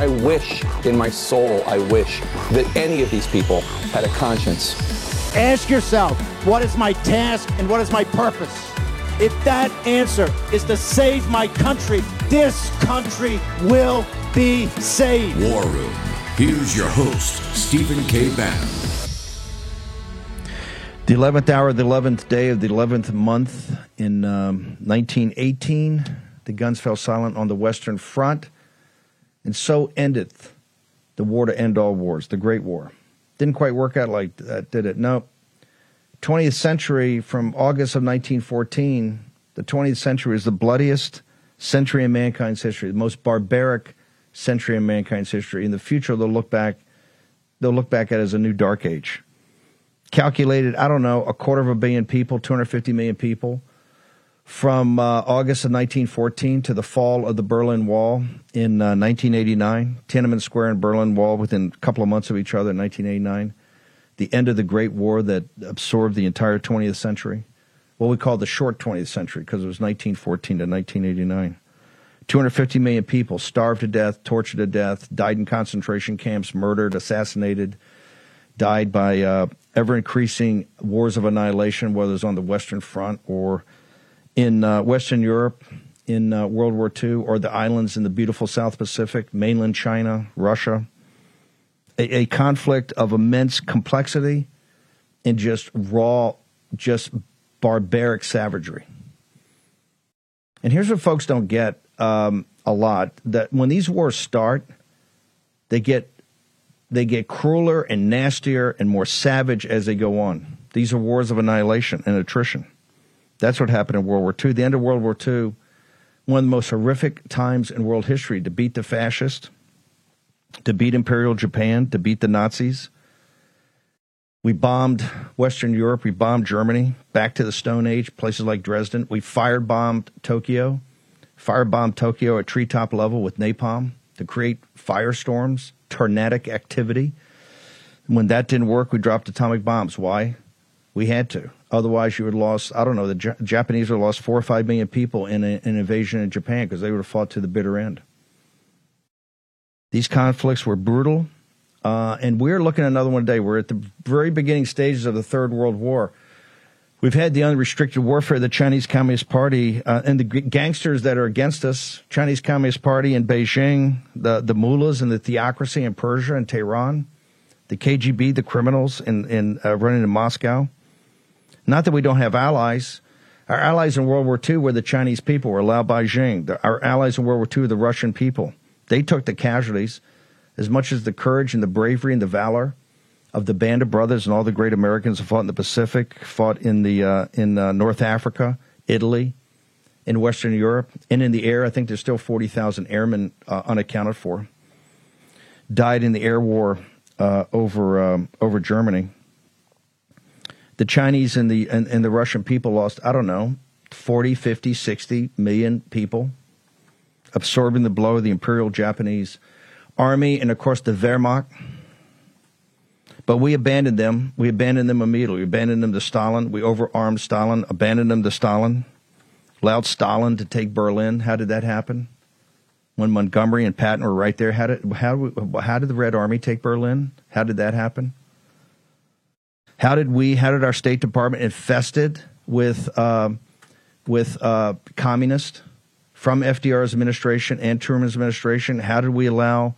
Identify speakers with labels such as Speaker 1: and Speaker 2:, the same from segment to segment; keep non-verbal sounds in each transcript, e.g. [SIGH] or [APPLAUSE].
Speaker 1: I wish in my soul, I wish that any of these people had a conscience.
Speaker 2: Ask yourself, what is my task and what is my purpose? If that answer is to save my country, this country will be saved.
Speaker 3: War Room. Here's your host, Stephen K. Bannon.
Speaker 4: The 11th hour, the 11th day of the 11th month in um, 1918, the guns fell silent on the Western Front. And so endeth the war to end all wars, the Great War. Didn't quite work out like that, did it? No. 20th century, from August of 1914, the 20th century is the bloodiest century in mankind's history, the most barbaric century in mankind's history. In the future, they'll look back, they'll look back at it as a new dark age. Calculated, I don't know, a quarter of a billion people, 250 million people from uh, August of 1914 to the fall of the Berlin Wall in uh, 1989, Tiananmen Square and Berlin Wall within a couple of months of each other in 1989, the end of the Great War that absorbed the entire 20th century, what we call the short 20th century because it was 1914 to 1989. 250 million people starved to death, tortured to death, died in concentration camps, murdered, assassinated, died by uh, ever increasing wars of annihilation, whether it's on the Western Front or in uh, Western Europe in uh, World War II, or the islands in the beautiful South Pacific, mainland China, Russia. A, a conflict of immense complexity and just raw, just barbaric savagery. And here's what folks don't get um, a lot: that when these wars start, they get they get crueler and nastier and more savage as they go on. These are wars of annihilation and attrition. That's what happened in World War II. The end of World War II, one of the most horrific times in world history to beat the fascists, to beat Imperial Japan, to beat the Nazis. We bombed Western Europe. We bombed Germany back to the Stone Age, places like Dresden. We firebombed Tokyo, firebombed Tokyo at treetop level with napalm to create firestorms, tornadic activity. When that didn't work, we dropped atomic bombs. Why? We had to. Otherwise, you would have lost, I don't know, the J- Japanese would have lost four or five million people in a, an invasion in Japan because they would have fought to the bitter end. These conflicts were brutal. Uh, and we're looking at another one today. We're at the very beginning stages of the Third World War. We've had the unrestricted warfare of the Chinese Communist Party uh, and the g- gangsters that are against us. Chinese Communist Party in Beijing, the, the mullahs and the theocracy in Persia and Tehran, the KGB, the criminals in, in uh, running in Moscow. Not that we don't have allies. Our allies in World War II were the Chinese people, were Lao Beijing. Our allies in World War II were the Russian people. They took the casualties as much as the courage and the bravery and the valor of the band of brothers and all the great Americans who fought in the Pacific, fought in the uh, in uh, North Africa, Italy, in Western Europe, and in the air. I think there's still 40,000 airmen uh, unaccounted for. Died in the air war uh, over um, over Germany the Chinese and the and, and the Russian people lost, I don't know, 40, 50, 60 million people, absorbing the blow of the Imperial Japanese army and, of course, the Wehrmacht. But we abandoned them. We abandoned them immediately. We abandoned them to Stalin. We overarmed Stalin, abandoned them to Stalin, allowed Stalin to take Berlin. How did that happen? When Montgomery and Patton were right there, how did, how, how did the Red Army take Berlin? How did that happen? How did we? How did our State Department infested with uh, with uh, communists from FDR's administration and Truman's administration? How did we allow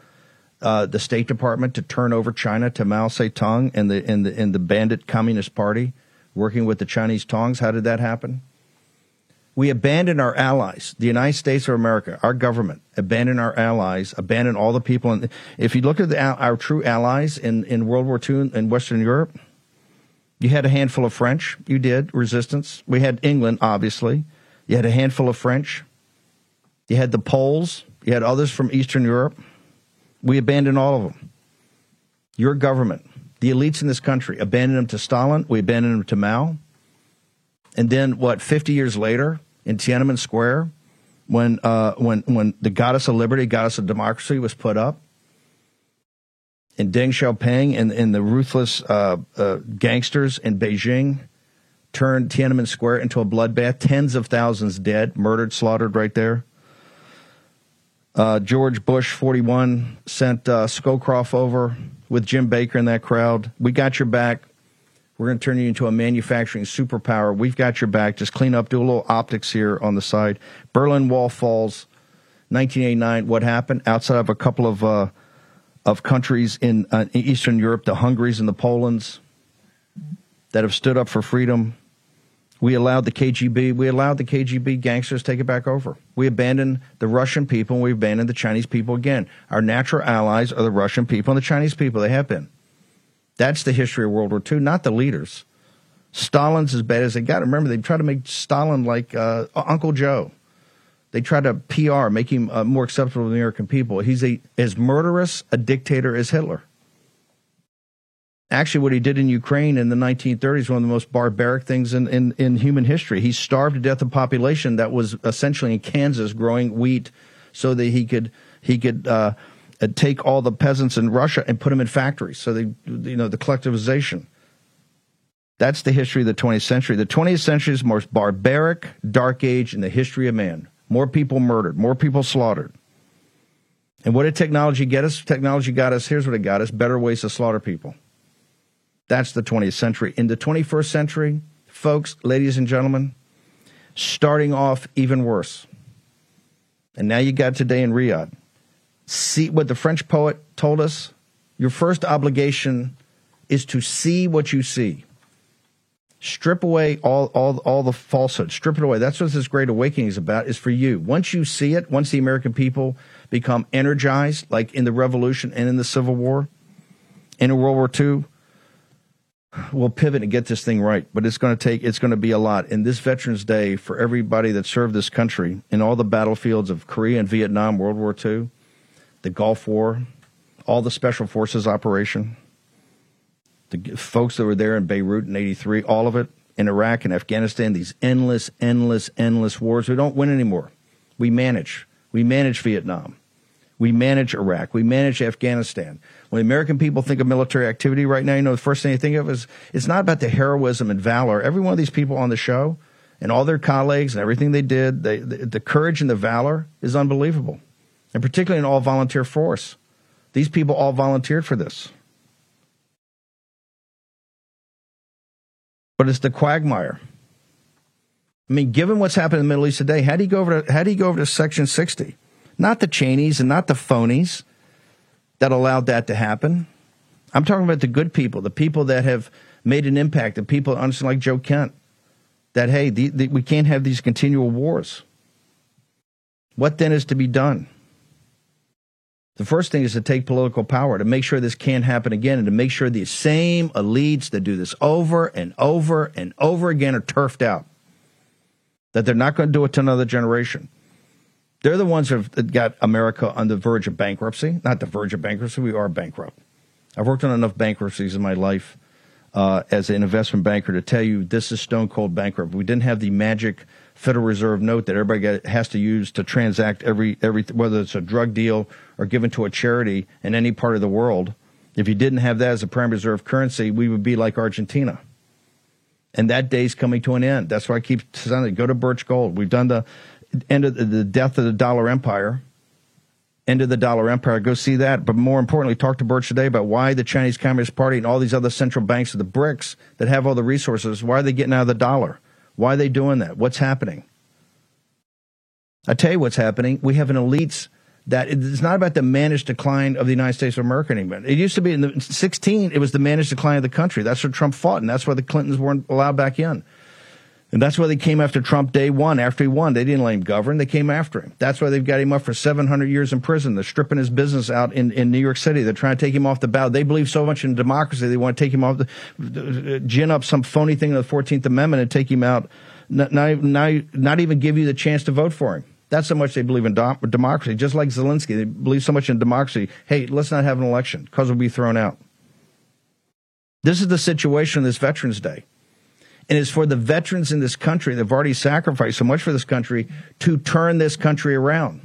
Speaker 4: uh, the State Department to turn over China to Mao Zedong and the and the and the bandit Communist Party, working with the Chinese Tongs? How did that happen? We abandoned our allies, the United States of America, our government, abandoned our allies, abandoned all the people. And if you look at the, our true allies in, in World War II in Western Europe, you had a handful of French. You did resistance. We had England, obviously. You had a handful of French. You had the Poles. You had others from Eastern Europe. We abandoned all of them. Your government, The elites in this country abandoned them to Stalin. We abandoned them to Mao. And then, what? Fifty years later, in Tiananmen Square, when uh, when when the goddess of liberty, goddess of democracy, was put up, and Deng Xiaoping and, and the ruthless uh, uh, gangsters in Beijing turned Tiananmen Square into a bloodbath. Tens of thousands dead, murdered, slaughtered right there. Uh, George Bush, 41, sent uh, Scowcroft over with Jim Baker in that crowd. We got your back. We're going to turn you into a manufacturing superpower. We've got your back. Just clean up, do a little optics here on the side. Berlin Wall falls, 1989. What happened? Outside of a couple of uh, of countries in, uh, Eastern Europe, the Hungaries and the Polands, that have stood up for freedom. We allowed the KGB, we allowed the KGB gangsters take it back over. We abandoned the Russian people and we abandoned the Chinese people again. Our natural allies are the Russian people and the Chinese people. They have been. That's the history of World War II, not the leaders. Stalin's as bad as they got. Remember, they tried to make Stalin like uh, Uncle Joe. They tried to PR, make him uh, more acceptable to the American people. He's a, as murderous a dictator as Hitler. Actually, what he did in Ukraine in the 1930s was one of the most barbaric things in, in, in human history. He starved to death a population that was essentially in Kansas growing wheat so that he could he could uh, uh take all the peasants in Russia and put them in factories. So they, you know, the collectivization. That's the history of the 20th century. The 20th century is the most barbaric, dark age in the history of man. More people murdered, more people slaughtered. And what did technology get us? Technology got us, here's what it got us better ways to slaughter people. That's the 20th century. In the 21st century, folks, ladies and gentlemen, starting off even worse. And now you got today in Riyadh. See what the French poet told us? Your first obligation is to see what you see. Strip away all, all, all the falsehood. Strip it away. That's what this great awakening is about, is for you. Once you see it, once the American people become energized, like in the Revolution and in the Civil War, in World War II, we'll pivot and get this thing right. But it's going to take, it's going to be a lot. In this Veterans Day, for everybody that served this country in all the battlefields of Korea and Vietnam, World War II, the Gulf War, all the Special Forces operation, the folks that were there in Beirut in 83, all of it, in Iraq and Afghanistan, these endless, endless, endless wars. We don't win anymore. We manage. We manage Vietnam. We manage Iraq. We manage Afghanistan. When American people think of military activity right now, you know, the first thing they think of is it's not about the heroism and valor. Every one of these people on the show and all their colleagues and everything they did, they, the, the courage and the valor is unbelievable. And particularly in all volunteer force. These people all volunteered for this. But it's the quagmire. I mean, given what's happened in the Middle East today, how do you go over to, how do you go over to Section 60? not the Cheneys and not the phonies that allowed that to happen. I'm talking about the good people, the people that have made an impact, the people, honestly, like Joe Kent, that, hey, the, the, we can't have these continual wars. What then is to be done? The first thing is to take political power, to make sure this can't happen again, and to make sure the same elites that do this over and over and over again are turfed out. That they're not going to do it to another generation. They're the ones that got America on the verge of bankruptcy. Not the verge of bankruptcy, we are bankrupt. I've worked on enough bankruptcies in my life uh, as an investment banker to tell you this is stone cold bankrupt. We didn't have the magic Federal Reserve note that everybody got, has to use to transact every every whether it's a drug deal or given to a charity in any part of the world. If you didn't have that as a prime reserve currency, we would be like Argentina. And that day's coming to an end. That's why I keep saying, go to Birch Gold. We've done the end of the, the death of the dollar empire, end of the dollar empire. Go see that. But more importantly, talk to Birch today about why the Chinese Communist Party and all these other central banks of the BRICS that have all the resources, why are they getting out of the dollar? Why are they doing that? What's happening? I tell you what's happening. We have an elites that it's not about the managed decline of the United States of America anymore. It used to be in the 16, it was the managed decline of the country. That's what Trump fought, and that's why the Clintons weren't allowed back in. And that's why they came after Trump day one. After he won, they didn't let him govern. They came after him. That's why they've got him up for 700 years in prison. They're stripping his business out in, in New York City. They're trying to take him off the ballot. They believe so much in democracy. They want to take him off the, gin up some phony thing in the 14th Amendment and take him out, not, not, not even give you the chance to vote for him. That's how much they believe in democracy. Just like Zelensky, they believe so much in democracy. Hey, let's not have an election because we'll be thrown out. This is the situation on this Veterans Day. And it's for the veterans in this country that have already sacrificed so much for this country to turn this country around.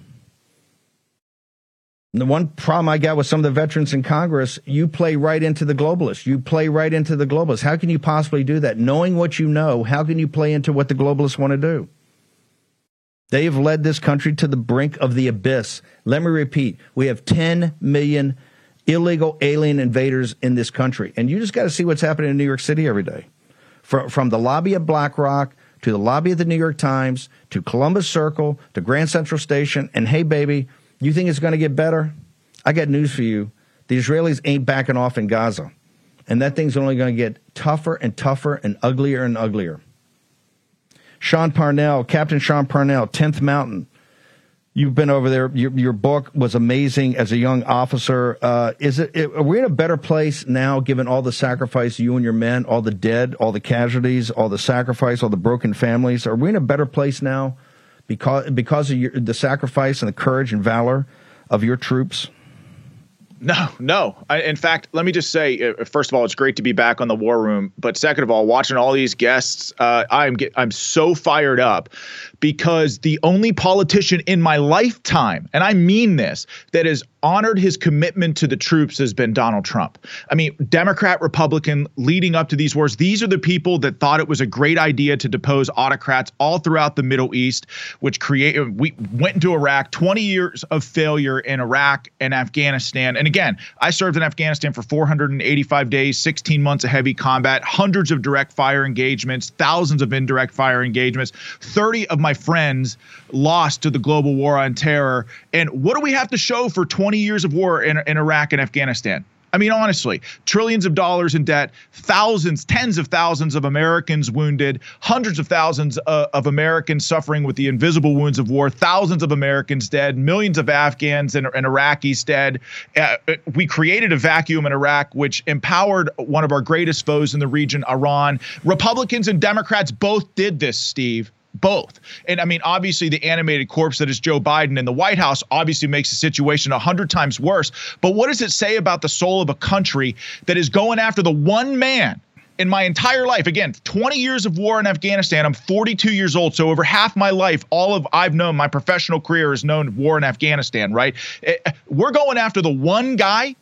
Speaker 4: And the one problem I got with some of the veterans in Congress, you play right into the globalists. You play right into the globalists. How can you possibly do that? Knowing what you know, how can you play into what the globalists want to do? They have led this country to the brink of the abyss. Let me repeat we have 10 million illegal alien invaders in this country. And you just got to see what's happening in New York City every day. From, from the lobby of BlackRock to the lobby of the New York Times to Columbus Circle to Grand Central Station. And hey, baby, you think it's going to get better? I got news for you. The Israelis ain't backing off in Gaza. And that thing's only going to get tougher and tougher and uglier and uglier. Sean Parnell, Captain Sean Parnell, 10th Mountain. You've been over there. Your, your book was amazing as a young officer. Uh, is it, it, are we in a better place now, given all the sacrifice you and your men, all the dead, all the casualties, all the sacrifice, all the broken families? Are we in a better place now because because of your, the sacrifice and the courage and valor of your troops?
Speaker 5: No, no. I, in fact, let me just say, uh, first of all, it's great to be back on the War Room. But second of all, watching all these guests, uh, I'm get, I'm so fired up because the only politician in my lifetime, and I mean this, that has honored his commitment to the troops has been Donald Trump. I mean, Democrat, Republican, leading up to these wars, these are the people that thought it was a great idea to depose autocrats all throughout the Middle East, which created, we went into Iraq, 20 years of failure in Iraq and Afghanistan. And again, I served in Afghanistan for 485 days, 16 months of heavy combat, hundreds of direct fire engagements, thousands of indirect fire engagements. 30 of my friends lost to the global war on terror. And what do we have to show for 20 years of war in, in Iraq and Afghanistan? I mean, honestly, trillions of dollars in debt, thousands, tens of thousands of Americans wounded, hundreds of thousands uh, of Americans suffering with the invisible wounds of war, thousands of Americans dead, millions of Afghans and, and Iraqis dead. Uh, we created a vacuum in Iraq, which empowered one of our greatest foes in the region, Iran. Republicans and Democrats both did this, Steve both. And I mean, obviously, the animated corpse that is Joe Biden in the White House obviously makes the situation a hundred times worse. But what does it say about the soul of a country that is going after the one man? In my entire life, again, 20 years of war in Afghanistan. I'm 42 years old, so over half my life, all of I've known, my professional career is known war in Afghanistan. Right? Eh, eh, we're going after the one guy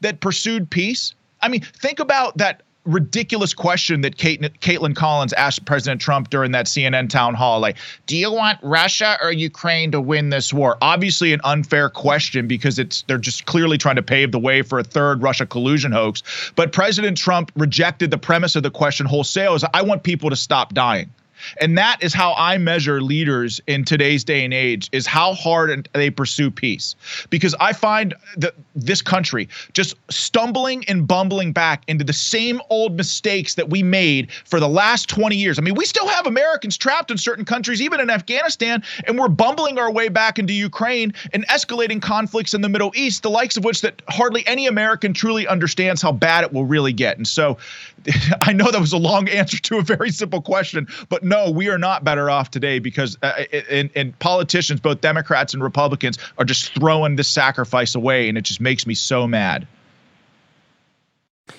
Speaker 5: that pursued peace. I mean, think about that ridiculous question that Kate, Kaitlan Collins asked President Trump during that CNN town hall. Like, do you want Russia or Ukraine to win this war? Obviously, an unfair question because it's they're just clearly trying to pave the way for a third Russia collusion hoax. But President Trump rejected the premise of the question wholesale. Is I want people to stop dying. And that is how I measure leaders in today's day and age is how hard they pursue peace. Because I find that this country just stumbling and bumbling back into the same old mistakes that we made for the last 20 years. I mean, we still have Americans trapped in certain countries, even in Afghanistan, and we're bumbling our way back into Ukraine and escalating conflicts in the Middle East, the likes of which that hardly any American truly understands how bad it will really get. And so [LAUGHS] I know that was a long answer to a very simple question, but no, we are not better off today because uh, and, and politicians, both Democrats and Republicans, are just throwing this sacrifice away, and it just makes me so mad.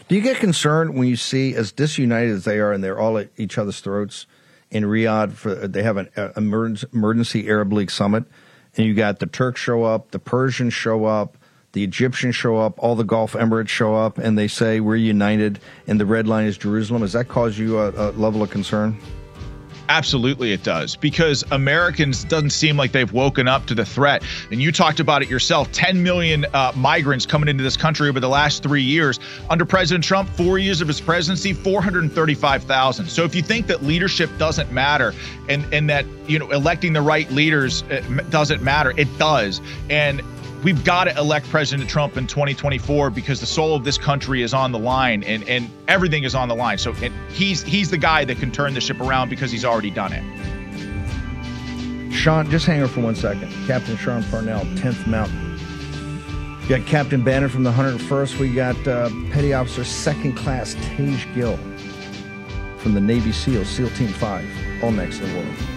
Speaker 4: Do you get concerned when you see, as disunited as they are, and they're all at each other's throats in Riyadh? For they have an uh, emergency Arab League summit, and you got the Turks show up, the Persians show up, the Egyptians show up, all the Gulf Emirates show up, and they say we're united, and the red line is Jerusalem. Does that cause you a, a level of concern?
Speaker 5: Absolutely, it does because Americans doesn't seem like they've woken up to the threat. And you talked about it yourself 10 million uh, migrants coming into this country over the last three years. Under President Trump, four years of his presidency, 435,000. So if you think that leadership doesn't matter and, and that, you know, electing the right leaders uh, doesn't matter, it does. And we've got to elect President Trump in 2024 because the soul of this country is on the line and, and everything is on the line. So he's he's the guy that can turn the ship around because he's already done it.
Speaker 4: Sean, just hang on for one second. Captain Sean Parnell, 10th Mountain. We got Captain Bannon from the 101st. We got uh, Petty Officer Second Class Tej Gill from the Navy SEAL, SEAL Team 5. All next in the world.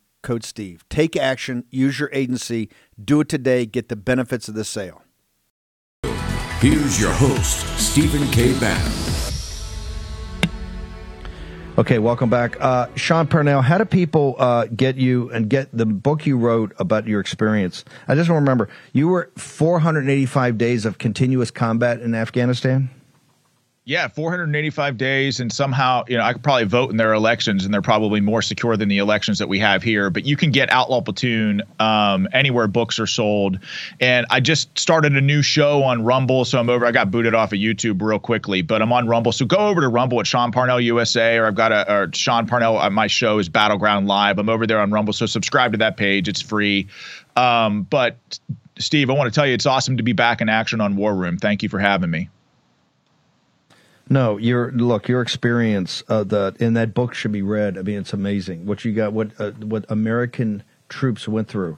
Speaker 4: code Steve. Take action, use your agency, do it today, get the benefits of the sale.
Speaker 3: Here's your host, Stephen K. Bannon.
Speaker 4: Okay, welcome back. Uh, Sean Parnell, how do people uh, get you and get the book you wrote about your experience? I just want to remember, you were 485 days of continuous combat in Afghanistan?
Speaker 5: Yeah, 485 days, and somehow, you know, I could probably vote in their elections, and they're probably more secure than the elections that we have here. But you can get Outlaw Platoon um, anywhere books are sold. And I just started a new show on Rumble, so I'm over. I got booted off of YouTube real quickly, but I'm on Rumble. So go over to Rumble at Sean Parnell USA, or I've got a or Sean Parnell. Uh, my show is Battleground Live. I'm over there on Rumble, so subscribe to that page. It's free. Um, but Steve, I want to tell you, it's awesome to be back in action on War Room. Thank you for having me.
Speaker 4: No, your look, your experience uh, the in that book should be read. I mean, it's amazing what you got, what uh, what American troops went through.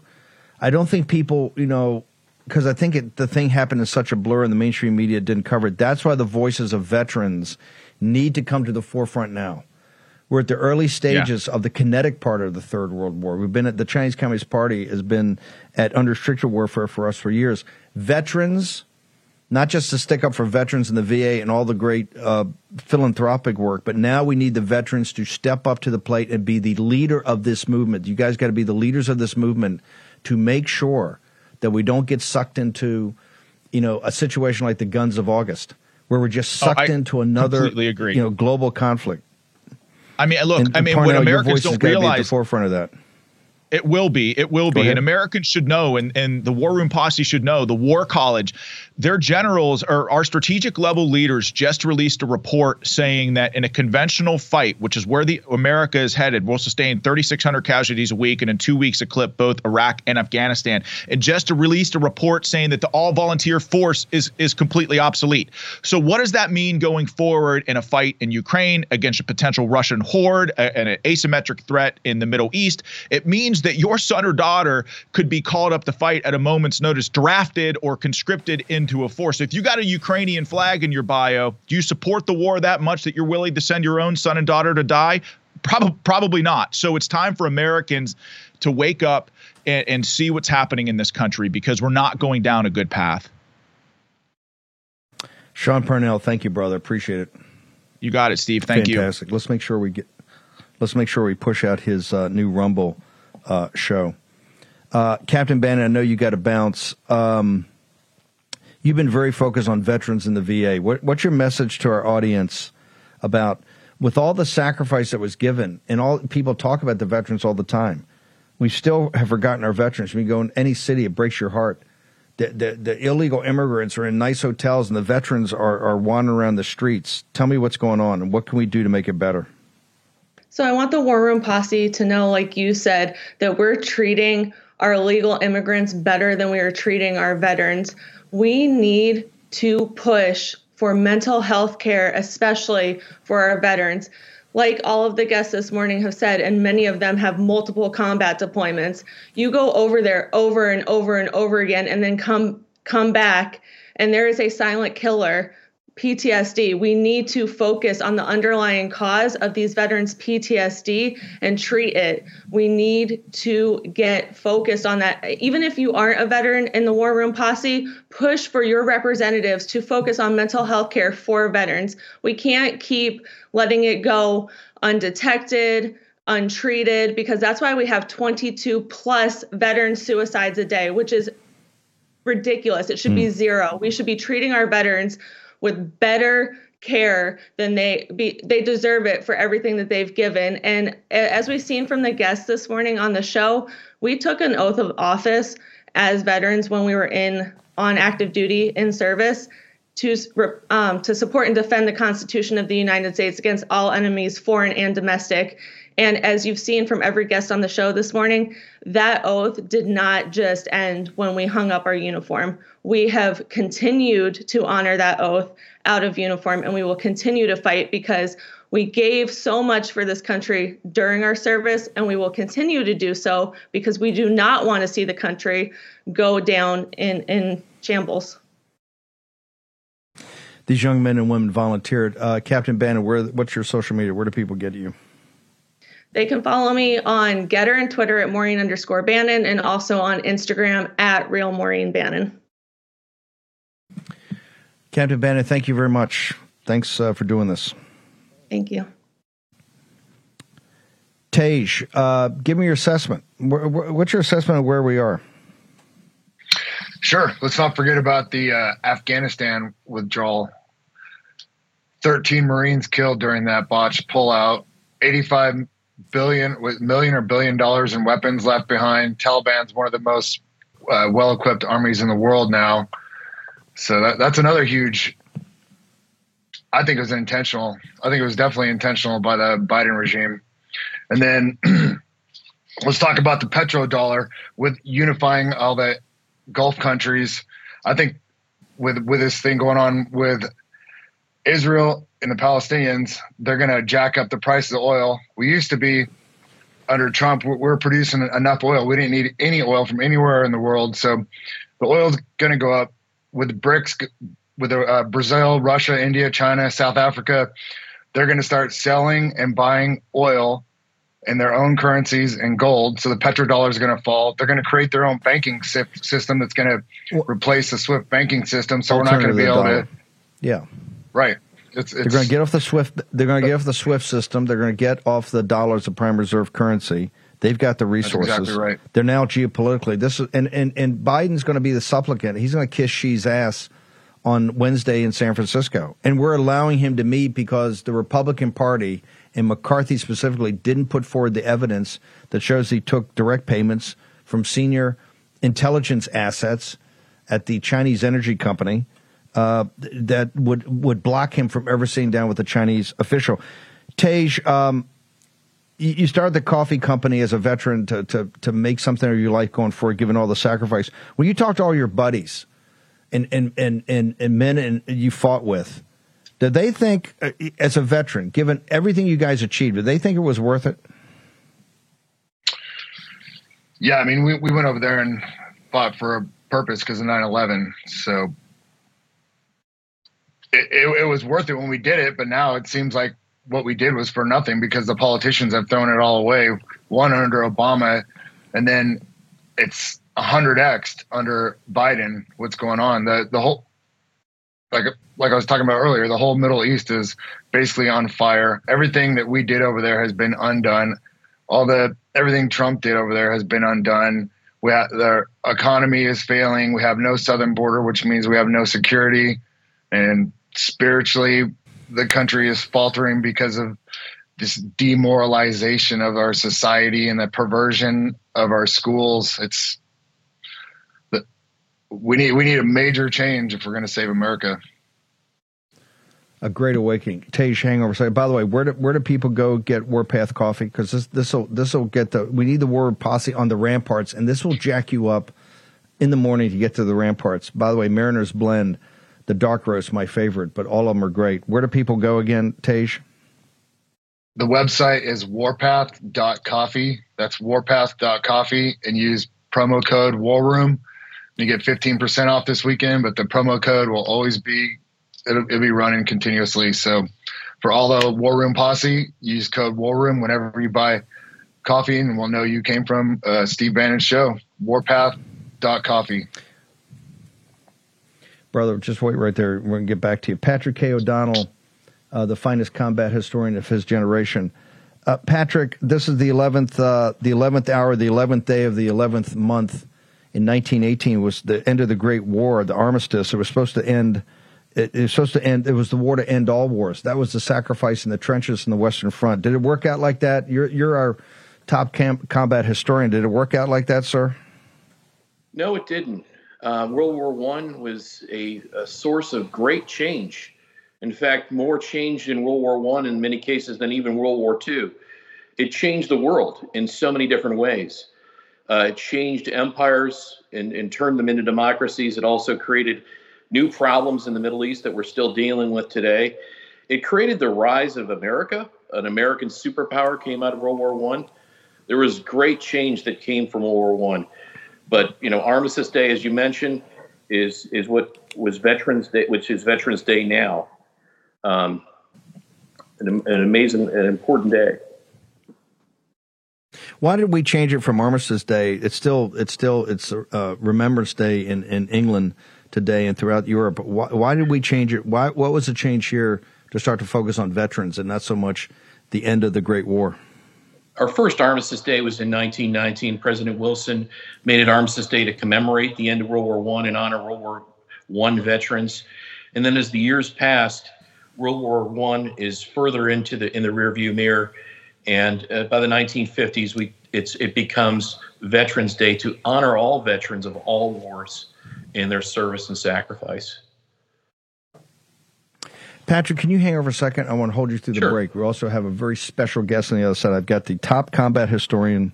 Speaker 4: I don't think people, you know, because I think it, the thing happened in such a blur, and the mainstream media didn't cover it. That's why the voices of veterans need to come to the forefront now. We're at the early stages yeah. of the kinetic part of the Third World War. We've been at the Chinese Communist Party has been at unrestricted warfare for us for years. Veterans not just to stick up for veterans in the VA and all the great uh, philanthropic work, but now we need the veterans to step up to the plate and be the leader of this movement. You guys got to be the leaders of this movement to make sure that we don't get sucked into, you know, a situation like the Guns of August, where we're just oh, sucked oh, into another, you know, global conflict.
Speaker 5: I mean, look, and, I mean, Parnell, what Americans don't realize
Speaker 4: at the forefront of that.
Speaker 5: It will be. It will be. And Americans should know, and, and the War Room Posse should know, the War College, their generals or our strategic level leaders just released a report saying that in a conventional fight, which is where the America is headed, will sustain 3,600 casualties a week and in two weeks eclipse both Iraq and Afghanistan. And just released a report saying that the all volunteer force is is completely obsolete. So what does that mean going forward in a fight in Ukraine against a potential Russian horde and an asymmetric threat in the Middle East? It means that your son or daughter could be called up to fight at a moment's notice, drafted or conscripted into a force. If you got a Ukrainian flag in your bio, do you support the war that much that you're willing to send your own son and daughter to die? Probably, probably not. So it's time for Americans to wake up and, and see what's happening in this country because we're not going down a good path.
Speaker 4: Sean Parnell, thank you, brother. Appreciate it.
Speaker 5: You got it, Steve. Thank
Speaker 4: Fantastic. you. Fantastic. Let's make sure we get. Let's make sure we push out his uh, new Rumble uh, show. Uh, Captain Bannon, I know you got to bounce. Um, you've been very focused on veterans in the VA. What, what's your message to our audience about with all the sacrifice that was given, and all people talk about the veterans all the time. We still have forgotten our veterans. When you go in any city, it breaks your heart. The, the, the illegal immigrants are in nice hotels, and the veterans are, are wandering around the streets. Tell me what's going on, and what can we do to make it better?
Speaker 6: So I want the War Room Posse to know, like you said, that we're treating our illegal immigrants better than we are treating our veterans. We need to push for mental health care, especially for our veterans. Like all of the guests this morning have said, and many of them have multiple combat deployments. You go over there over and over and over again, and then come come back, and there is a silent killer PTSD. We need to focus on the underlying cause of these veterans' PTSD and treat it. We need to get focused on that. Even if you aren't a veteran in the War Room Posse, push for your representatives to focus on mental health care for veterans. We can't keep letting it go undetected, untreated, because that's why we have 22 plus veteran suicides a day, which is ridiculous. It should mm. be zero. We should be treating our veterans with better care than they be they deserve it for everything that they've given. And as we've seen from the guests this morning on the show we took an oath of office as veterans when we were in on active duty in service to um, to support and defend the Constitution of the United States against all enemies, foreign and domestic. And as you've seen from every guest on the show this morning, that oath did not just end when we hung up our uniform. We have continued to honor that oath out of uniform, and we will continue to fight because we gave so much for this country during our service, and we will continue to do so because we do not want to see the country go down in, in shambles.
Speaker 4: These young men and women volunteered. Uh, Captain Bannon, where, what's your social media? Where do people get you?
Speaker 6: They can follow me on Gettr and Twitter at Maureen underscore Bannon and also on Instagram at Real Maureen Bannon.
Speaker 4: Captain Bannon, thank you very much. Thanks uh, for doing this.
Speaker 6: Thank you.
Speaker 4: Tej, uh, give me your assessment. What's your assessment of where we are?
Speaker 7: Sure. Let's not forget about the uh, Afghanistan withdrawal. 13 Marines killed during that botched pullout. 85 billion with million or billion dollars in weapons left behind. Taliban's one of the most uh, well-equipped armies in the world now. So that, that's another huge. I think it was intentional. I think it was definitely intentional by the Biden regime. And then [CLEARS THROAT] let's talk about the petrodollar with unifying all the Gulf countries. I think with with this thing going on with Israel and the Palestinians, they're going to jack up the price of oil. We used to be under Trump, we're producing enough oil. We didn't need any oil from anywhere in the world. So the oil's going to go up with BRICS, with uh, Brazil, Russia, India, China, South Africa. They're going to start selling and buying oil in their own currencies and gold. So the petrodollar is going to fall. They're going to create their own banking system that's going to replace the SWIFT banking system. So we're not going to be able dollar. to.
Speaker 4: Yeah.
Speaker 7: Right.
Speaker 4: It's, it's, they're going to get off the SWIFT. They're going to get off the SWIFT system. They're going to get off the dollar as a prime reserve currency. They've got the resources.
Speaker 7: Exactly right.
Speaker 4: They're now geopolitically. This is, and, and and Biden's going to be the supplicant. He's going to kiss Xi's ass on Wednesday in San Francisco, and we're allowing him to meet because the Republican Party and McCarthy specifically didn't put forward the evidence that shows he took direct payments from senior intelligence assets at the Chinese energy company uh, that would would block him from ever sitting down with a Chinese official. Tej, um, you, you started the coffee company as a veteran to, to to make something of your life going forward, given all the sacrifice. When you talk to all your buddies and and and and, and men and you fought with, did they think, uh, as a veteran, given everything you guys achieved, did they think it was worth it?
Speaker 7: Yeah, I mean, we, we went over there and fought for a purpose because of 9 11. So it, it, it, was worth it when we did it, but now it seems like what we did was for nothing because the politicians have thrown it all away. One under Obama, and then it's 100x under Biden. What's going on? The the whole like like I was talking about earlier, the whole Middle East is basically on fire. Everything that we did over there has been undone. All the everything Trump did over there has been undone. We the economy is failing. We have no southern border, which means we have no security, and spiritually the country is faltering because of this demoralization of our society and the perversion of our schools. It's we need we need a major change if we're going to save America.
Speaker 4: A great awakening. Tej Hangover. So, by the way, where do where do people go get Warpath coffee? Because this this will this will get the we need the War Posse on the ramparts, and this will jack you up in the morning to get to the ramparts. By the way, Mariners Blend the dark roast my favorite, but all of them are great. Where do people go again, Tej?
Speaker 7: The website is warpath.coffee. That's warpath.coffee and use promo code War Room. You get 15% off this weekend, but the promo code will always be it'll, it'll be running continuously. So for all the War Room posse, use code War Room whenever you buy coffee, and we'll know you came from uh, Steve Bannon's show. Warpath.coffee.
Speaker 4: Brother, just wait right there. We're going to get back to you. Patrick K. O'Donnell, uh, the finest combat historian of his generation. Uh, Patrick, this is the 11th, uh, the 11th hour, the 11th day of the 11th month in 1918 was the end of the Great War, the armistice. It was supposed to end. It, it was supposed to end. It was the war to end all wars. That was the sacrifice in the trenches in the Western Front. Did it work out like that? You're you're our top camp, combat historian. Did it work out like that, sir?
Speaker 8: No, it didn't. Uh, World War One was a, a, source of great change. In fact, more change in World War One in many cases than even World War Two. It changed the world in so many different ways. Uh, it changed empires and, and turned them into democracies. It also created new problems in the Middle East that we're still dealing with today. It created the rise of America. An American superpower came out of World War One. There was great change that came from World War One. But you know, Armistice Day, as you mentioned, is is what was Veterans Day, which is Veterans Day now. Um, an, an amazing, an important day.
Speaker 4: Why did we change it from Armistice Day? It's still it's still it's uh, Remembrance Day in, in England today and throughout Europe. Why, why did we change it? Why what was the change here to start to focus on veterans and not so much the end of the Great War?
Speaker 8: Our first Armistice Day was in 1919. President Wilson made it Armistice Day to commemorate the end of World War One and honor World War One veterans. And then as the years passed, World War One is further into the in the rearview mirror, and uh, by the 1950s, we it's it becomes Veterans Day to honor all veterans of all wars in their service and sacrifice.
Speaker 4: Patrick, can you hang over a second? I want to hold you through the
Speaker 8: sure.
Speaker 4: break. We also have a very special guest on the other side. I've got the top combat historian,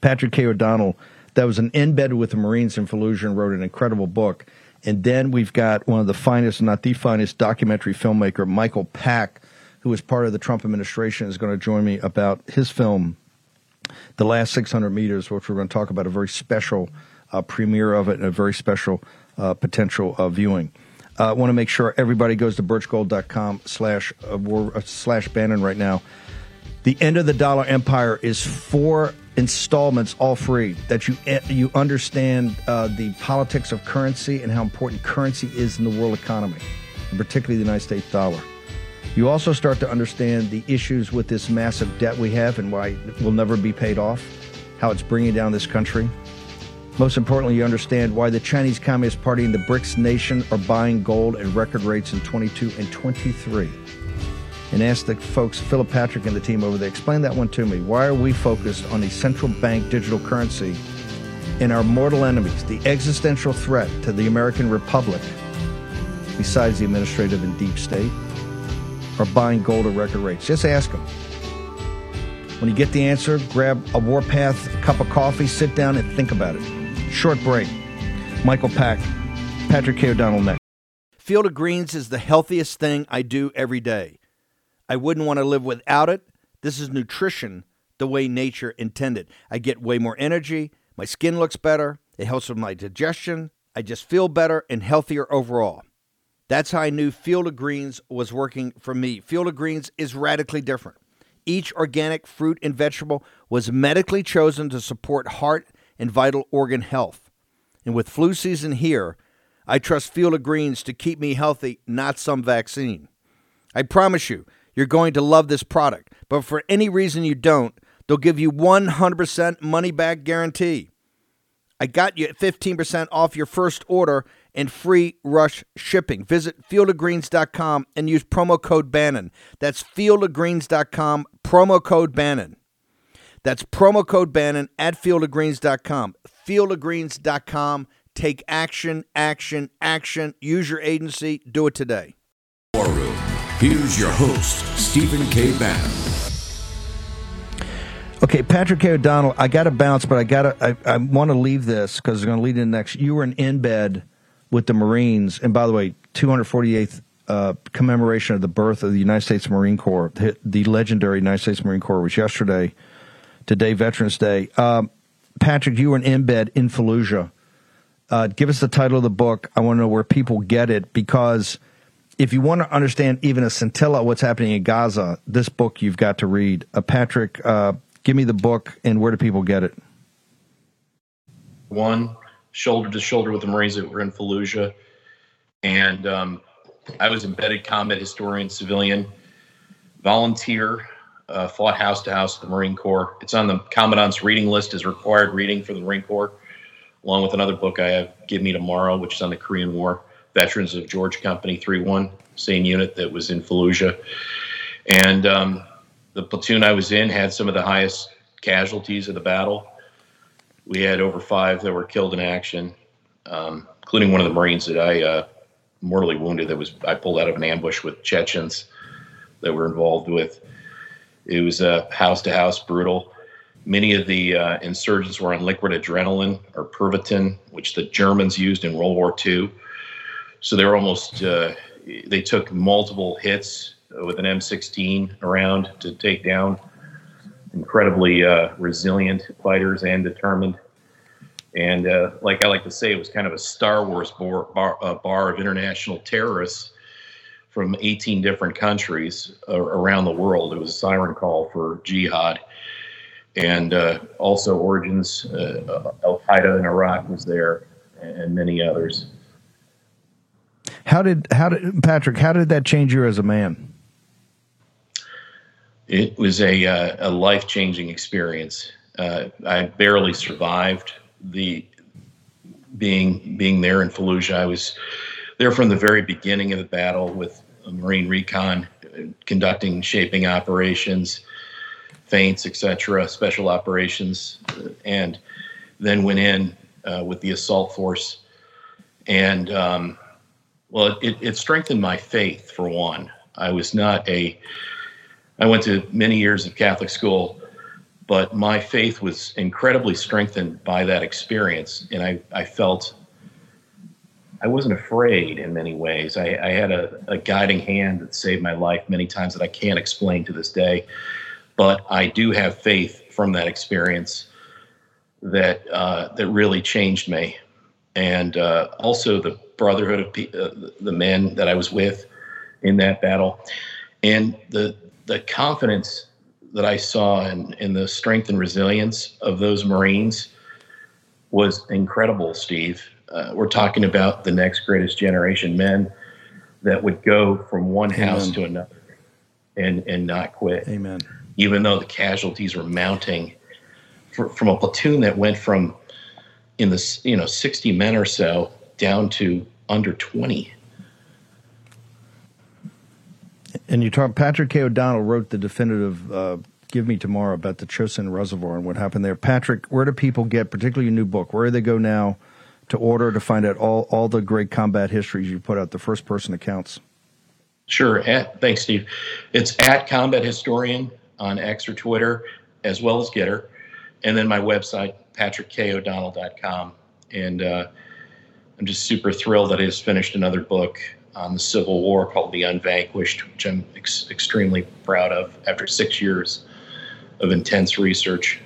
Speaker 4: Patrick K. O'Donnell, that was an embed with the Marines in Fallujah and wrote an incredible book. And then we've got one of the finest, not the finest, documentary filmmaker, Michael Pack, who was part of the Trump administration, is going to join me about his film, The Last 600 Meters, which we're going to talk about a very special uh, premiere of it and a very special uh, potential uh, viewing. I uh, want to make sure everybody goes to birchgold.com slash, uh, uh, slash Bannon right now. The End of the Dollar Empire is four installments, all free, that you, eh, you understand uh, the politics of currency and how important currency is in the world economy, and particularly the United States dollar. You also start to understand the issues with this massive debt we have and why it will never be paid off, how it's bringing down this country. Most importantly, you understand why the Chinese Communist Party and the BRICS nation are buying gold at record rates in 22 and 23. And ask the folks, Philip Patrick and the team over there, explain that one to me. Why are we focused on a central bank digital currency and our mortal enemies, the existential threat to the American Republic, besides the administrative and deep state, are buying gold at record rates? Just ask them. When you get the answer, grab a Warpath cup of coffee, sit down, and think about it. Short break. Michael Pack, Patrick K. O'Donnell next. Field of Greens is the healthiest thing I do every day. I wouldn't want to live without it. This is nutrition the way nature intended. I get way more energy. My skin looks better. It helps with my digestion. I just feel better and healthier overall. That's how I knew Field of Greens was working for me. Field of Greens is radically different. Each organic fruit and vegetable was medically chosen to support heart and vital organ health. And with flu season here, I trust Field of Greens to keep me healthy, not some vaccine. I promise you, you're going to love this product. But for any reason you don't, they'll give you 100% money back guarantee. I got you 15% off your first order and free rush shipping. Visit fieldofgreens.com and use promo code Bannon. That's fieldofgreens.com, promo code Bannon. That's promo code Bannon at fieldofgreens.com. Fieldofgreens.com. Take action, action, action. Use your agency. Do it today.
Speaker 3: War Room. Here's your host, Stephen K. Bannon.
Speaker 4: Okay, Patrick K. O'Donnell, I got to bounce, but I got to. I, I want to leave this because it's going to lead in next. You were an in embed with the Marines, and by the way, 248th uh, commemoration of the birth of the United States Marine Corps, the, the legendary United States Marine Corps, was yesterday today, Veterans Day. Um, Patrick, you were in embed in Fallujah. Uh, give us the title of the book. I want to know where people get it because if you want to understand even a scintilla what's happening in Gaza, this book you've got to read. Uh, Patrick, uh, give me the book and where do people get it?
Speaker 8: One, shoulder to shoulder with the Marines that were in Fallujah. And um, I was embedded combat historian, civilian, volunteer, uh, fought house to house with the Marine Corps. It's on the Commandant's reading list as required reading for the Marine Corps, along with another book I have, Give Me Tomorrow, which is on the Korean War. Veterans of George Company 3 1, same unit that was in Fallujah. And um, the platoon I was in had some of the highest casualties of the battle. We had over five that were killed in action, um, including one of the Marines that I uh, mortally wounded. That was I pulled out of an ambush with Chechens that were involved with. It was a uh, house to house brutal. Many of the uh, insurgents were on liquid adrenaline or Pervitin, which the Germans used in World War II. So they were almost uh, they took multiple hits with an M16 around to take down incredibly uh, resilient fighters and determined. And uh, like I like to say, it was kind of a Star Wars bar, bar, uh, bar of international terrorists from 18 different countries uh, around the world. It was a siren call for jihad. And uh, also, Origins, uh, Al Qaeda in Iraq was there, and many others.
Speaker 4: How did how did Patrick? How did that change you as a man?
Speaker 8: It was a uh, a life changing experience. Uh, I barely survived the being being there in Fallujah. I was there from the very beginning of the battle with Marine Recon, conducting shaping operations, feints, etc., special operations, and then went in uh, with the assault force and um, well, it, it strengthened my faith for one. I was not a, I went to many years of Catholic school, but my faith was incredibly strengthened by that experience. And I, I felt I wasn't afraid in many ways. I, I had a, a guiding hand that saved my life many times that I can't explain to this day. But I do have faith from that experience that uh, that really changed me, and uh, also the brotherhood of uh, the men that I was with in that battle, and the the confidence that I saw in, in the strength and resilience of those Marines was incredible, Steve. Uh, we're talking about the next greatest generation men that would go from one Amen. house to another and and not quit.
Speaker 4: Amen.
Speaker 8: Even though the casualties were mounting for, from a platoon that went from in the you know 60 men or so down to under 20.
Speaker 4: And you talk. Patrick K. O'Donnell wrote the definitive uh, "Give Me Tomorrow" about the Chosin Reservoir and what happened there. Patrick, where do people get, particularly your new book? Where do they go now to order to find out all all the great combat histories you put out, the first person accounts?
Speaker 8: Sure. At, thanks, Steve. It's at Combat Historian on X or Twitter, as well as GETTR, and then my website, patrickkodonnell.com. And uh, I'm just super thrilled that I just finished another book on the Civil War called The Unvanquished, which I'm ex- extremely proud of after six years of intense research.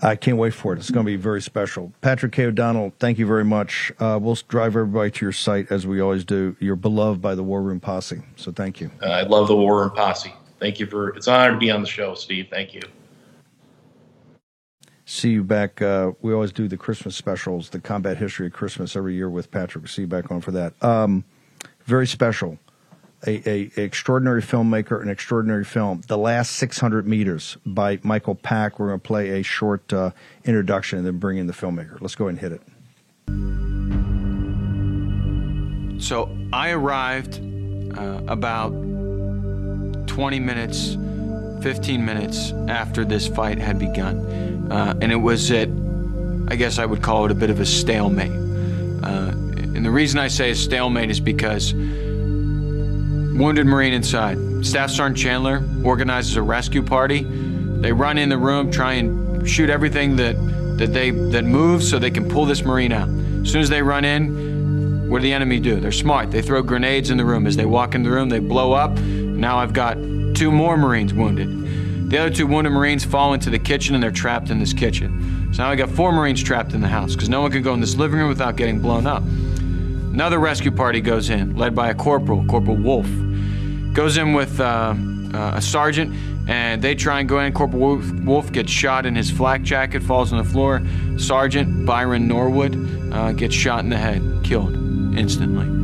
Speaker 4: I can't wait for it. It's going to be very special. Patrick K. O'Donnell, thank you very much. Uh, we'll drive everybody to your site as we always do. You're beloved by the War Room Posse, so thank you.
Speaker 8: Uh, I love the War Room Posse. Thank you for. It's an honor to be on the show, Steve. Thank you
Speaker 4: see you back. Uh, we always do the Christmas specials, the combat history of Christmas every year with Patrick. See you back on for that. Um, very special. A, a, a, extraordinary filmmaker, an extraordinary film. The Last 600 Meters by Michael Pack. We're going to play a short uh, introduction and then bring in the filmmaker. Let's go ahead and hit
Speaker 9: it. So I arrived uh, about 20 minutes, 15 minutes after this fight had begun. Uh, and it was at, I guess I would call it a bit of a stalemate. Uh, and the reason I say a stalemate is because wounded Marine inside. Staff Sergeant Chandler organizes a rescue party. They run in the room, try and shoot everything that, that they that moves so they can pull this Marine out. As soon as they run in, what do the enemy do? They're smart. They throw grenades in the room. As they walk in the room, they blow up. Now I've got two more Marines wounded. The other two wounded Marines fall into the kitchen and they're trapped in this kitchen. So now we got four Marines trapped in the house because no one can go in this living room without getting blown up. another rescue party goes in, led by a corporal, Corporal Wolf. Goes in with uh, uh, a sergeant, and they try and go in. Corporal Wolf, Wolf, gets shot in his flak jacket, falls on the floor. Sergeant Byron Norwood uh, gets shot in the head, killed instantly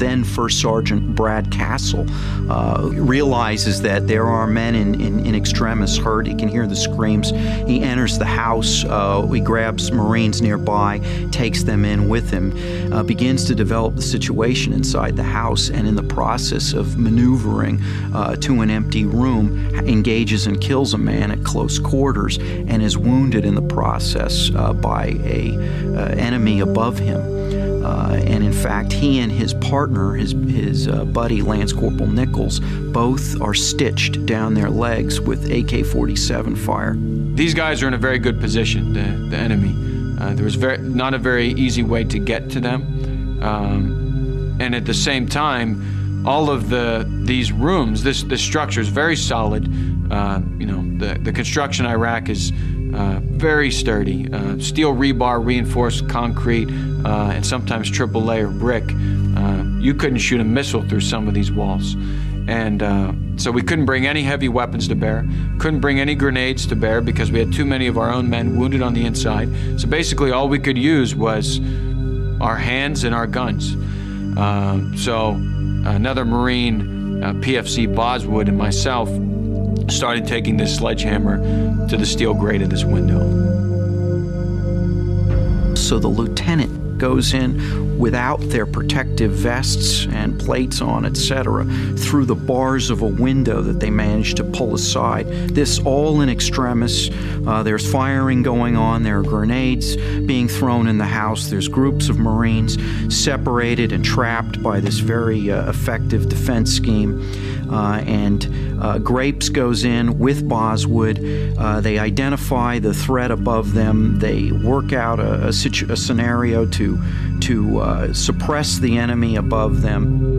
Speaker 10: then First Sergeant Brad Kasal uh, realizes that there are men in, in, in, extremis hurt. He can hear the screams. He enters the house. Uh, he grabs Marines nearby, takes them in with him, uh, begins to develop the situation inside the house, and in the process of maneuvering uh, to an empty room, engages and kills a man at close quarters and is wounded in the process uh, by a uh, enemy above him. Uh, and in fact, he and his partner, his, his uh, buddy Lance Corporal Nichols, both are stitched down their legs with AK 47 fire.
Speaker 9: These guys are in a very good position, the, the enemy. Uh, there was very, not a very easy way to get to them. Um, and at the same time, all of the these rooms, this, this structure is very solid. Uh, you know, the, the construction in Iraq is uh, very sturdy. Uh, steel rebar, reinforced concrete, uh, and sometimes triple layer brick. Uh, you couldn't shoot a missile through some of these walls. And uh, so we couldn't bring any heavy weapons to bear, couldn't bring any grenades to bear because we had too many of our own men wounded on the inside. So basically, all we could use was our hands and our guns. so another Marine, PFC Boswood, and myself started taking this sledgehammer to the steel grate of this window.
Speaker 10: So the lieutenant goes in without their protective vests and plates on, etc., through the bars of a window that they managed to pull aside. This all in extremis. Uh, there's firing going on. There are grenades being thrown in the house. There's groups of Marines separated and trapped by this very uh, effective defense scheme. Uh, and uh, Grapes goes in with Boswood. Uh, they identify the threat above them. They work out a, a, situ- a scenario to to uh, suppress the enemy above them.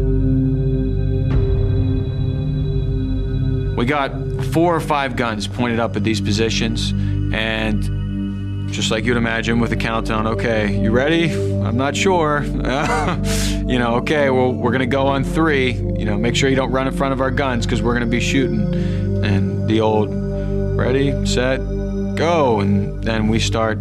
Speaker 9: We got four or five guns pointed up at these positions, and just like you'd imagine with a countdown. Okay, you ready? I'm not sure. [LAUGHS] you know, okay, well, we're gonna go on three. You know, make sure you don't run in front of our guns because we're gonna be shooting. And the old, ready, set, go, and then we start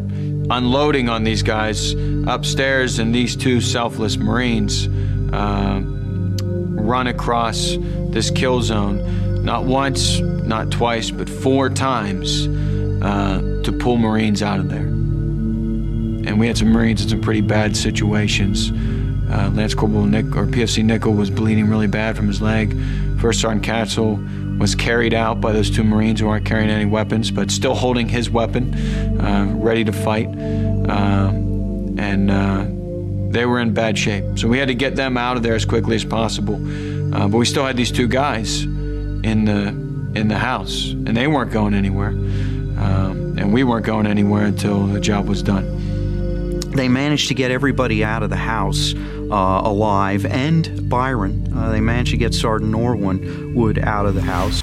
Speaker 9: unloading on these guys upstairs, and these two selfless Marines uh, run across this kill zone, not once, not twice, but four times uh, to pull Marines out of there. And we had some Marines in some pretty bad situations. Uh, Lance Corporal Nick or PFC Nicoll was bleeding really bad from his leg. First Sergeant Kasal was carried out by those two Marines who aren't carrying any weapons, but still holding his weapon, uh, ready to fight. Uh, and uh, they were in bad shape. So we had to get them out of there as quickly as possible. Uh, but we still had these two guys in the in the house, and they weren't going anywhere. Um, and we weren't going anywhere until the job was done.
Speaker 10: They managed to get everybody out of the house uh, alive, and Byron. Uh, they managed to get Sergeant Norwood out of the house.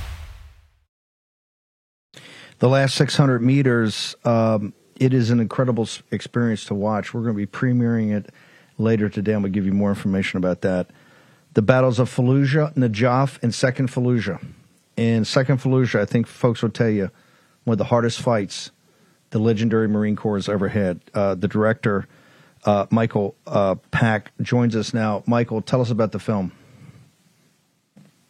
Speaker 4: The last 600 meters, um, it is an incredible experience to watch. We're going to be premiering it later today. and we'll give you more information about that. The battles of Fallujah, Najaf, and Second Fallujah. In Second Fallujah, I think folks will tell you one of the hardest fights the legendary Marine Corps has ever had. Uh, the director, uh, Michael uh, Pack, joins us now. Michael, tell us about the film.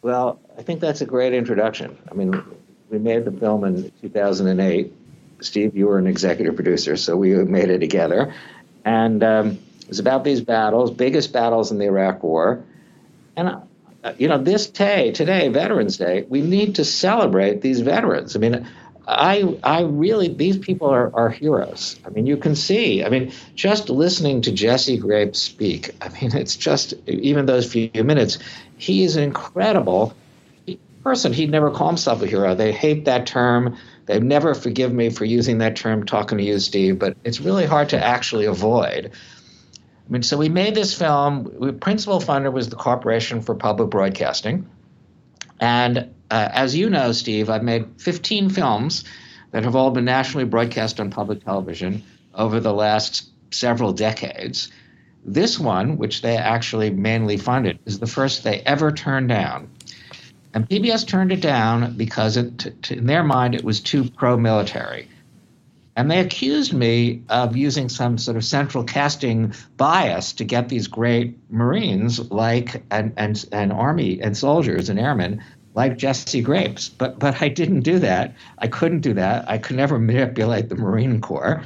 Speaker 11: Well, I think that's a great introduction. I mean, we made the film in 2008. Steve, you were an executive producer, so we made it together. And um, it was about these battles, biggest battles in the Iraq War. And, uh, you know, this day, today, Veterans Day, we need to celebrate these veterans. I mean, I I really these people are, are heroes. I mean, you can see. I mean, just listening to Jesse Grape speak. [LAUGHS] I mean, it's just even those few minutes. He is an incredible person. He'd never call himself a hero. They hate that term. They never forgive me for using that term talking to you, Steve. But it's really hard to actually avoid. I mean, so we made this film. The principal funder was the Corporation for Public Broadcasting, and uh, as you know, Steve, I've made 15 films that have all been nationally broadcast on public television over the last several decades. This one, which they actually mainly funded, is the first they ever turned down. And PBS turned it down because, it, t- t- in their mind, it was too pro military. And they accused me of using some sort of central casting bias to get these great Marines like and, and, and Army and soldiers and airmen like Jesse Grapes. But but I didn't do that. I couldn't do that. I could never manipulate the Marine Corps.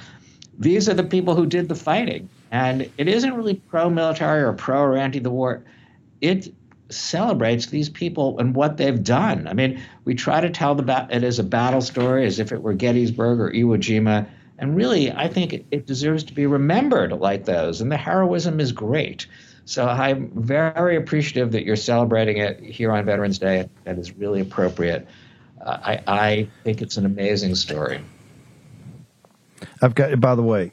Speaker 11: These are the people who did the fighting. And it isn't really pro military or pro or anti the war. It celebrates these people and what they've done. I mean, we try to tell the ba- it as a battle story as if it were Gettysburg or Iwo Jima. And really, I think it, it deserves to be remembered like those. And the heroism is great. So I'm very appreciative that you're celebrating it here on Veterans Day. That is really appropriate. Uh, I, I think it's an amazing story.
Speaker 4: I've got, by the way,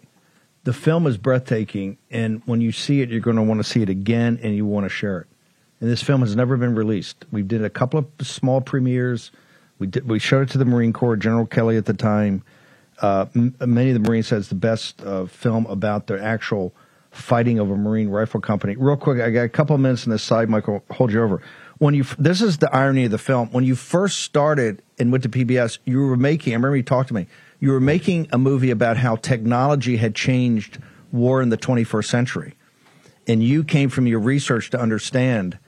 Speaker 4: the film is breathtaking. And when you see it, you're going to want to see it again and you want to share it and this film has never been released. We did a couple of small premieres. We did, we showed it to the Marine Corps, General Kelly at the time. Uh, m- many of the Marines said it's the best uh, film about the actual fighting of a Marine rifle company. Real quick, I got a couple minutes on this side, Michael. Hold you over. When you this is the irony of the film. When you first started and went to PBS, you were making. I remember you talked to me. You were making a movie about how technology had changed war in the 21st century, and you came from your research to understand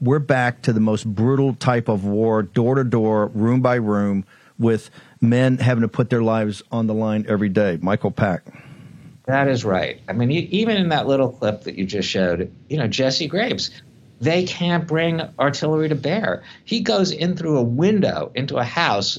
Speaker 4: we're back to the most brutal type of war, door to door, room by room, with men having to put their lives on the line every day. Michael Pack.
Speaker 11: That is right. I mean, even in that little clip that you just showed, you know, Jesse Grapes, they can't bring artillery to bear. He goes in through a window into a house,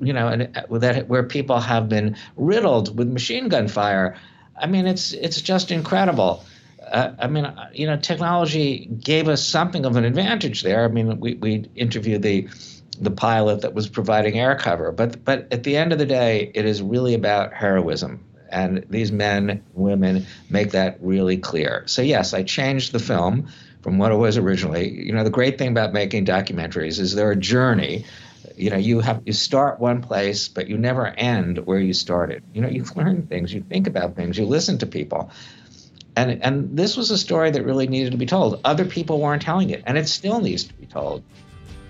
Speaker 11: you know, and that where people have been riddled with machine gun fire. I mean, it's it's just incredible uh, I mean, you know, technology gave us something of an advantage there. I mean, we, we interviewed the the pilot that was providing air cover, but but at the end of the day, it is really about heroism, and these men, women make that really clear. So yes, I changed the film from what it was originally. You know, the great thing about making documentaries is they're a journey. You know, you have you start one place, but you never end where you started. You know, you learn things, you think about things, you listen to people and and this was a story that really needed to be told. Other people weren't telling it, and it still needs to be told.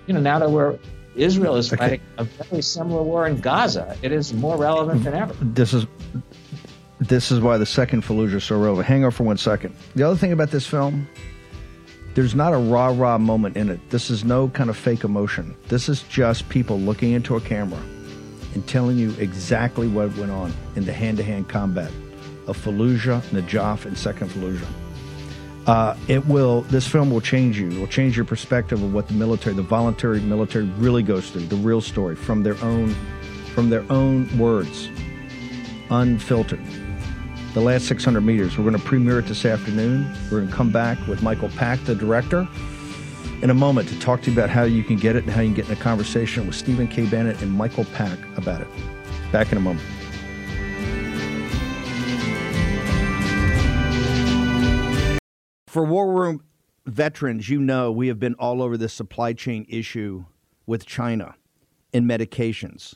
Speaker 11: You know, now that we're Israel is fighting a very similar war in Gaza, it is more relevant than ever.
Speaker 4: This is this is why the second Fallujah is so relevant. Hang on for one second. The other thing about this film, there's not a rah rah moment in it. This is no kind of fake emotion. This is just people looking into a camera and telling you exactly what went on in the hand to hand combat of Fallujah, Najaf, and Second Fallujah. Uh, it will. This film will change you. It will change your perspective of what the military, the voluntary military, really goes through. The real story from their own, from their own words, unfiltered. The last 600 meters. We're going to premiere it this afternoon. We're going to come back with Michael Pack, the director, in a moment to talk to you about how you can get it and how you can get in a conversation with Stephen K. Bannon and Michael Pack about it. Back in a moment. For War Room veterans, you know we have been all over this supply chain issue with China in medications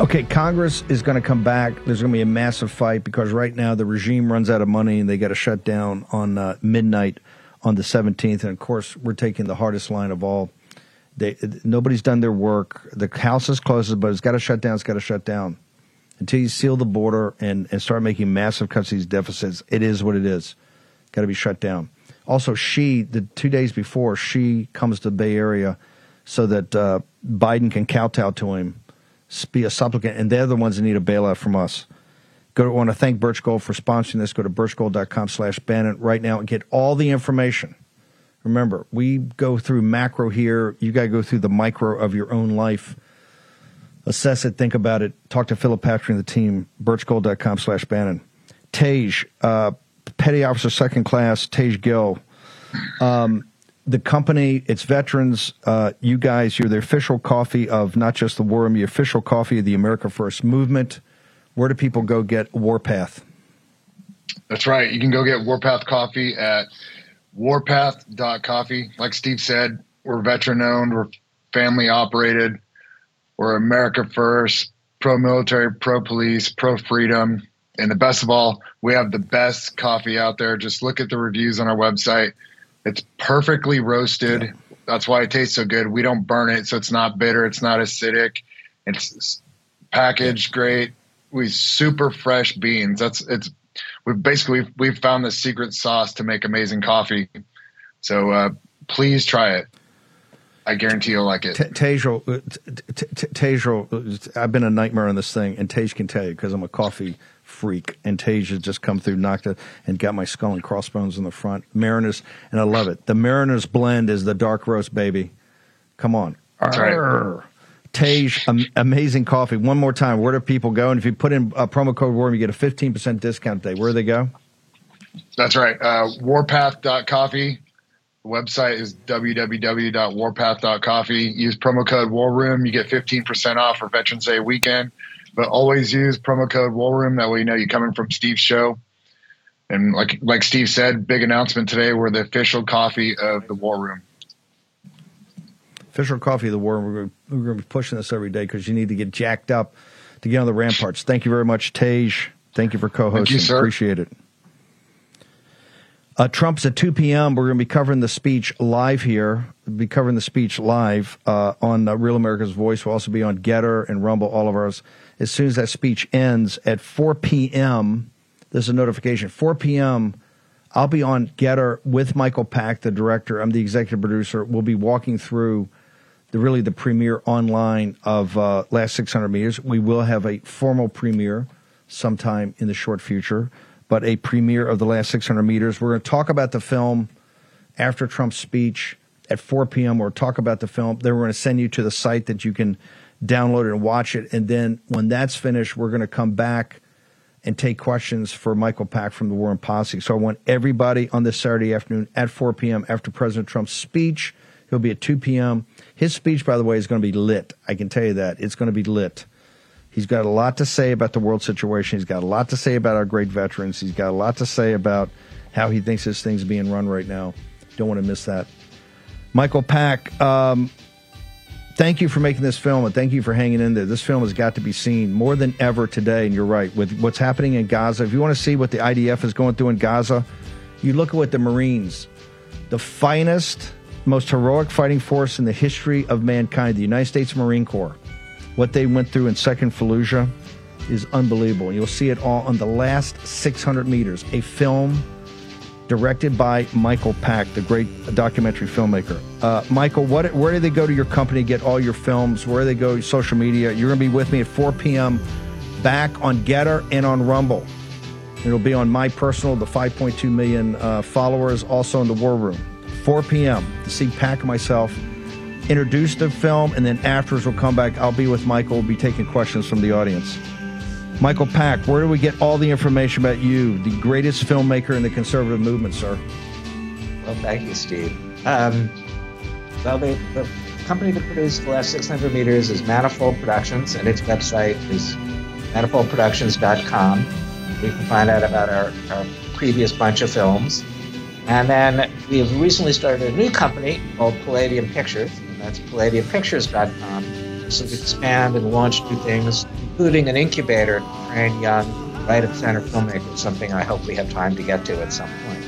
Speaker 4: Okay, Congress is going to come back. There's going to be a massive fight because right now the regime runs out of money and they got to shut down on uh, midnight on the 17th. And of course, we're taking the hardest line of all. They, nobody's done their work. The House is closed, but it's got to shut down. It's got to shut down until you seal the border and, and start making massive cuts to these deficits. It is what it is. Got to be shut down. Also, she the two days before she comes to the Bay Area so that uh, Biden can kowtow to him, be a supplicant, and they're the ones that need a bailout from us. Go to, I want to thank Birch Gold for sponsoring this. Go to birchgold.com slash Bannon right now and get all the information. Remember, we go through macro here. You got to go through the micro of your own life. Assess it, think about it. Talk to Philip Patrick and the team. Birchgold.com slash Bannon. Tej, uh, Petty Officer Second Class, Tej Gill. Um, the company, its veterans, uh, you guys, you're the official coffee of not just the War the official coffee of the America First movement. Where do people go get Warpath?
Speaker 7: That's right. You can go get Warpath coffee at warpath.coffee. Like Steve said, we're veteran owned, we're family operated, we're America first, pro military, pro police, pro freedom. And the best of all, we have the best coffee out there. Just look at the reviews on our website. It's perfectly roasted. Yeah. That's why it tastes so good. We don't burn it, so it's not bitter, it's not acidic. It's packaged great. We super fresh beans. That's it's we've basically we've found the secret sauce to make amazing coffee. So uh, please try it. I guarantee you'll like it.
Speaker 4: Tej Gill, Tejal, I've been a nightmare on this thing, and Tej can tell you because I'm a coffee freak, and has just come through, knocked it, and got my skull and crossbones in the front. Mariners, and I love it. The Mariners blend is the dark roast, baby. Come on.
Speaker 7: That's right.
Speaker 4: Am, amazing coffee. One more time, where do people go? And if you put in a promo code WARM, you get a 15% discount today. Where do they go?
Speaker 7: That's right. Uh, warpath.coffee. The website is www.warpath.coffee. Use promo code War Room. You get 15% off for Veterans Day weekend. But always use promo code War Room. That way you know you're coming from Steve's show. And like like Steve said, big announcement today. We're the official coffee of the War Room.
Speaker 4: Official coffee of the War Room. We're going, to be pushing this every day because you need to get jacked up to get on the ramparts. Thank you very much, Tej. Thank you for co-hosting.
Speaker 7: You,
Speaker 4: Appreciate it. Uh, Trump's at 2 p.m. We're going to be covering the speech live here. We'll be covering the speech live uh, on uh, Real America's Voice. We'll also be on Gettr and Rumble, all of ours. As soon as that speech ends at 4 p.m., there's a notification. 4 p.m., I'll be on Gettr with Michael Pack, the director. I'm the executive producer. We'll be walking through the really the premiere online of uh, Last 600 Meters. We will have a formal premiere sometime in the short future but a premiere of the last 600 meters. We're going to talk about the film after Trump's speech at 4 p.m. We'll talk about the film. Then we're going to send you to the site that you can download it and watch it. And then when that's finished, we're going to come back and take questions for Michael Pack from the War Room Posse. So I want everybody on this Saturday afternoon at 4 p.m. after President Trump's speech. He'll be at 2 p.m. His speech, by the way, is going to be lit. I can tell you that. It's going to be lit. He's got a lot to say about the world situation. He's got a lot to say about our great veterans. He's got a lot to say about how he thinks this thing's being run right now. Don't want to miss that. Michael Pack, um, thank you for making this film and thank you for hanging in there. This film has got to be seen more than ever today. And you're right, with what's happening in Gaza. If you want to see what the IDF is going through in Gaza, you look at what the Marines, the finest, most heroic fighting force in the history of mankind, the United States Marine Corps what they went through in Second Fallujah is unbelievable. You'll see it all on the last 600 meters. A film directed by Michael Pack, the great documentary filmmaker. Uh, Michael, what, where do they go to your company get all your films? Where do they go? Social media. You're going to be with me at 4 p.m. back on Gettr and on Rumble. It'll be on my personal, the 5.2 million uh, followers, also in the War Room. 4 p.m. to see Pack and myself introduce the film, and then afterwards we'll come back. I'll be with Michael. We'll be taking questions from the audience. Michael Pack, where do we get all the information about you, the greatest filmmaker in the conservative movement, sir?
Speaker 11: Well, thank you, Steve. Um, well, the, the company that produced the last 600 meters is Manifold Productions, and its website is manifoldproductions.com. You can find out about our, our previous bunch of films. And then we have recently started a new company called Palladium Pictures, and that's palladiumpictures.com. So we expand and launch new things, including an incubator to train young right of center filmmakers, something I hope we have time to get to at some point.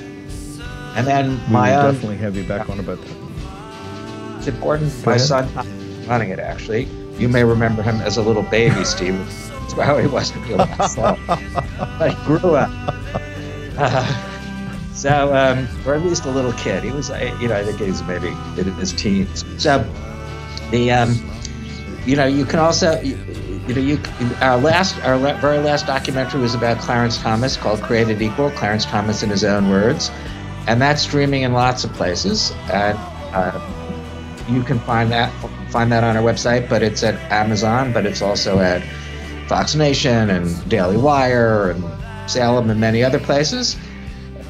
Speaker 11: And then
Speaker 4: We
Speaker 11: my own
Speaker 4: definitely have you back on about that.
Speaker 11: it's important.
Speaker 4: Go
Speaker 11: My
Speaker 4: ahead.
Speaker 11: son running it actually. You may remember him as a little baby, Steve. That's how he was to me last. But he grew up. Uh, so, um, or at least a little kid. He was, uh, you know, I think he was maybe in his teens. So, the, um, you know, you can also, you, know, you our last, our la- very last documentary was about Clarence Thomas called "Created Equal." Clarence Thomas in his own words, and that's streaming in lots of places. And uh, you can find that find that on our website, but it's at Amazon, but it's also at Fox Nation and Daily Wire and Salem and many other places.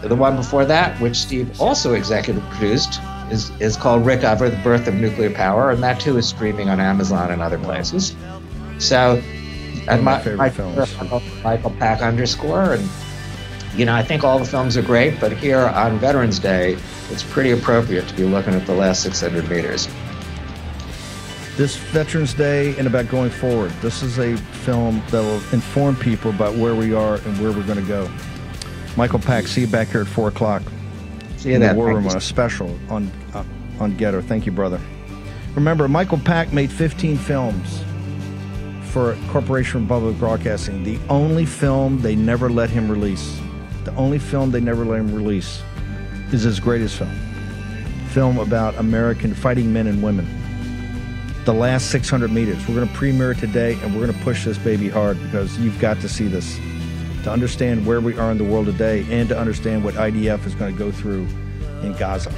Speaker 11: The one before that, which Steve also executive produced, is, is called Rickover, The Birth of Nuclear Power, and that too is streaming on Amazon and other places. So, and
Speaker 4: my
Speaker 11: my,
Speaker 4: favorite
Speaker 11: my
Speaker 4: films.
Speaker 11: Michael Pack underscore, and you know, I think all the films are great, but here on Veterans Day, it's pretty appropriate to be looking at the last 600 meters.
Speaker 4: This Veterans Day and about going forward, this is a film that will inform people about where we are and where we're going to go. Michael Pack, see you back here at 4 o'clock.
Speaker 11: See you
Speaker 4: in
Speaker 11: then.
Speaker 4: the War Room on a special on, uh, on Gettr. Thank you, brother. Remember, Michael Pack made 15 films for Corporation Public Broadcasting. The only film they never let him release, the only film they never let him release, is his greatest film. Film about American fighting men and women. The last 600 meters. We're going to premiere today, and we're going to push this baby hard because you've got to see this to understand where we are in the world today and to understand what IDF is going to go through in Gaza.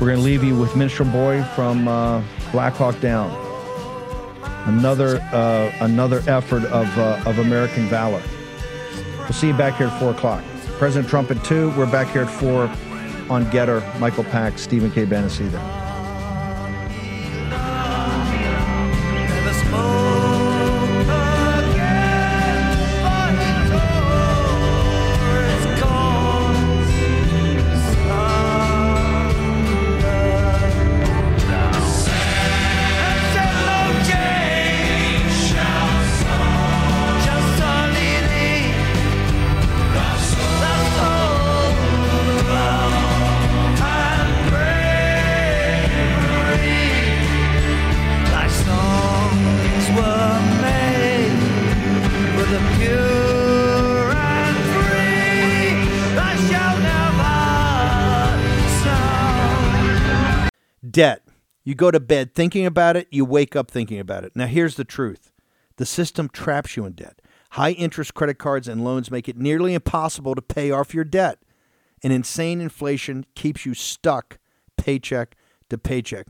Speaker 4: We're going to leave you with Minstrel Boy from uh, Black Hawk Down. Another uh, another effort of uh, of American valor. We'll see you back here at four o'clock. President Trump at two. We're back here at four on Gettr. Michael Pack, Stephen K. See there. You go to bed thinking about it, you wake up thinking about it. Now, here's the truth the system traps you in debt. High interest credit cards and loans make it nearly impossible to pay off your debt. And insane inflation keeps you stuck paycheck to paycheck.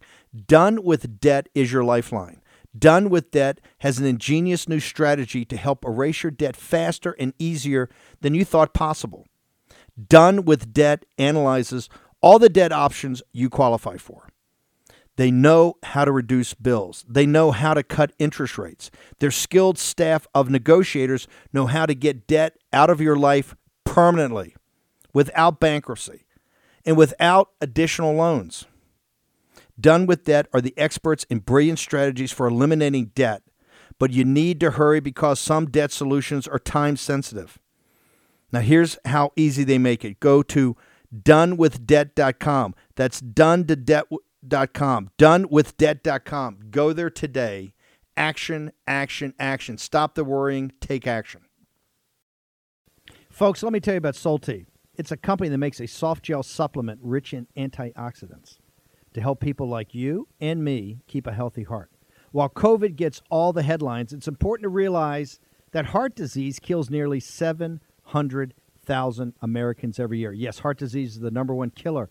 Speaker 4: Done with Debt is your lifeline. Done with Debt has an ingenious new strategy to help erase your debt faster and easier than you thought possible. Done with Debt analyzes all the debt options you qualify for. They know how to reduce bills. They know how to cut interest rates. Their skilled staff of negotiators know how to get debt out of your life permanently without bankruptcy and without additional loans. Done with Debt are the experts in brilliant strategies for eliminating debt, but you need to hurry because some debt solutions are time sensitive. Now, here's how easy they make it go to donewithdebt.com. That's done to debt.com. Donewithdebt.com. Go there today. Action, action, action. Stop the worrying, take action. Folks, let me tell you about Solti. It's a company that makes a soft gel supplement rich in antioxidants to help people like you and me keep a healthy heart. While COVID gets all the headlines, it's important to realize that heart disease kills nearly 700,000 Americans every year. Yes, heart disease is the number one killer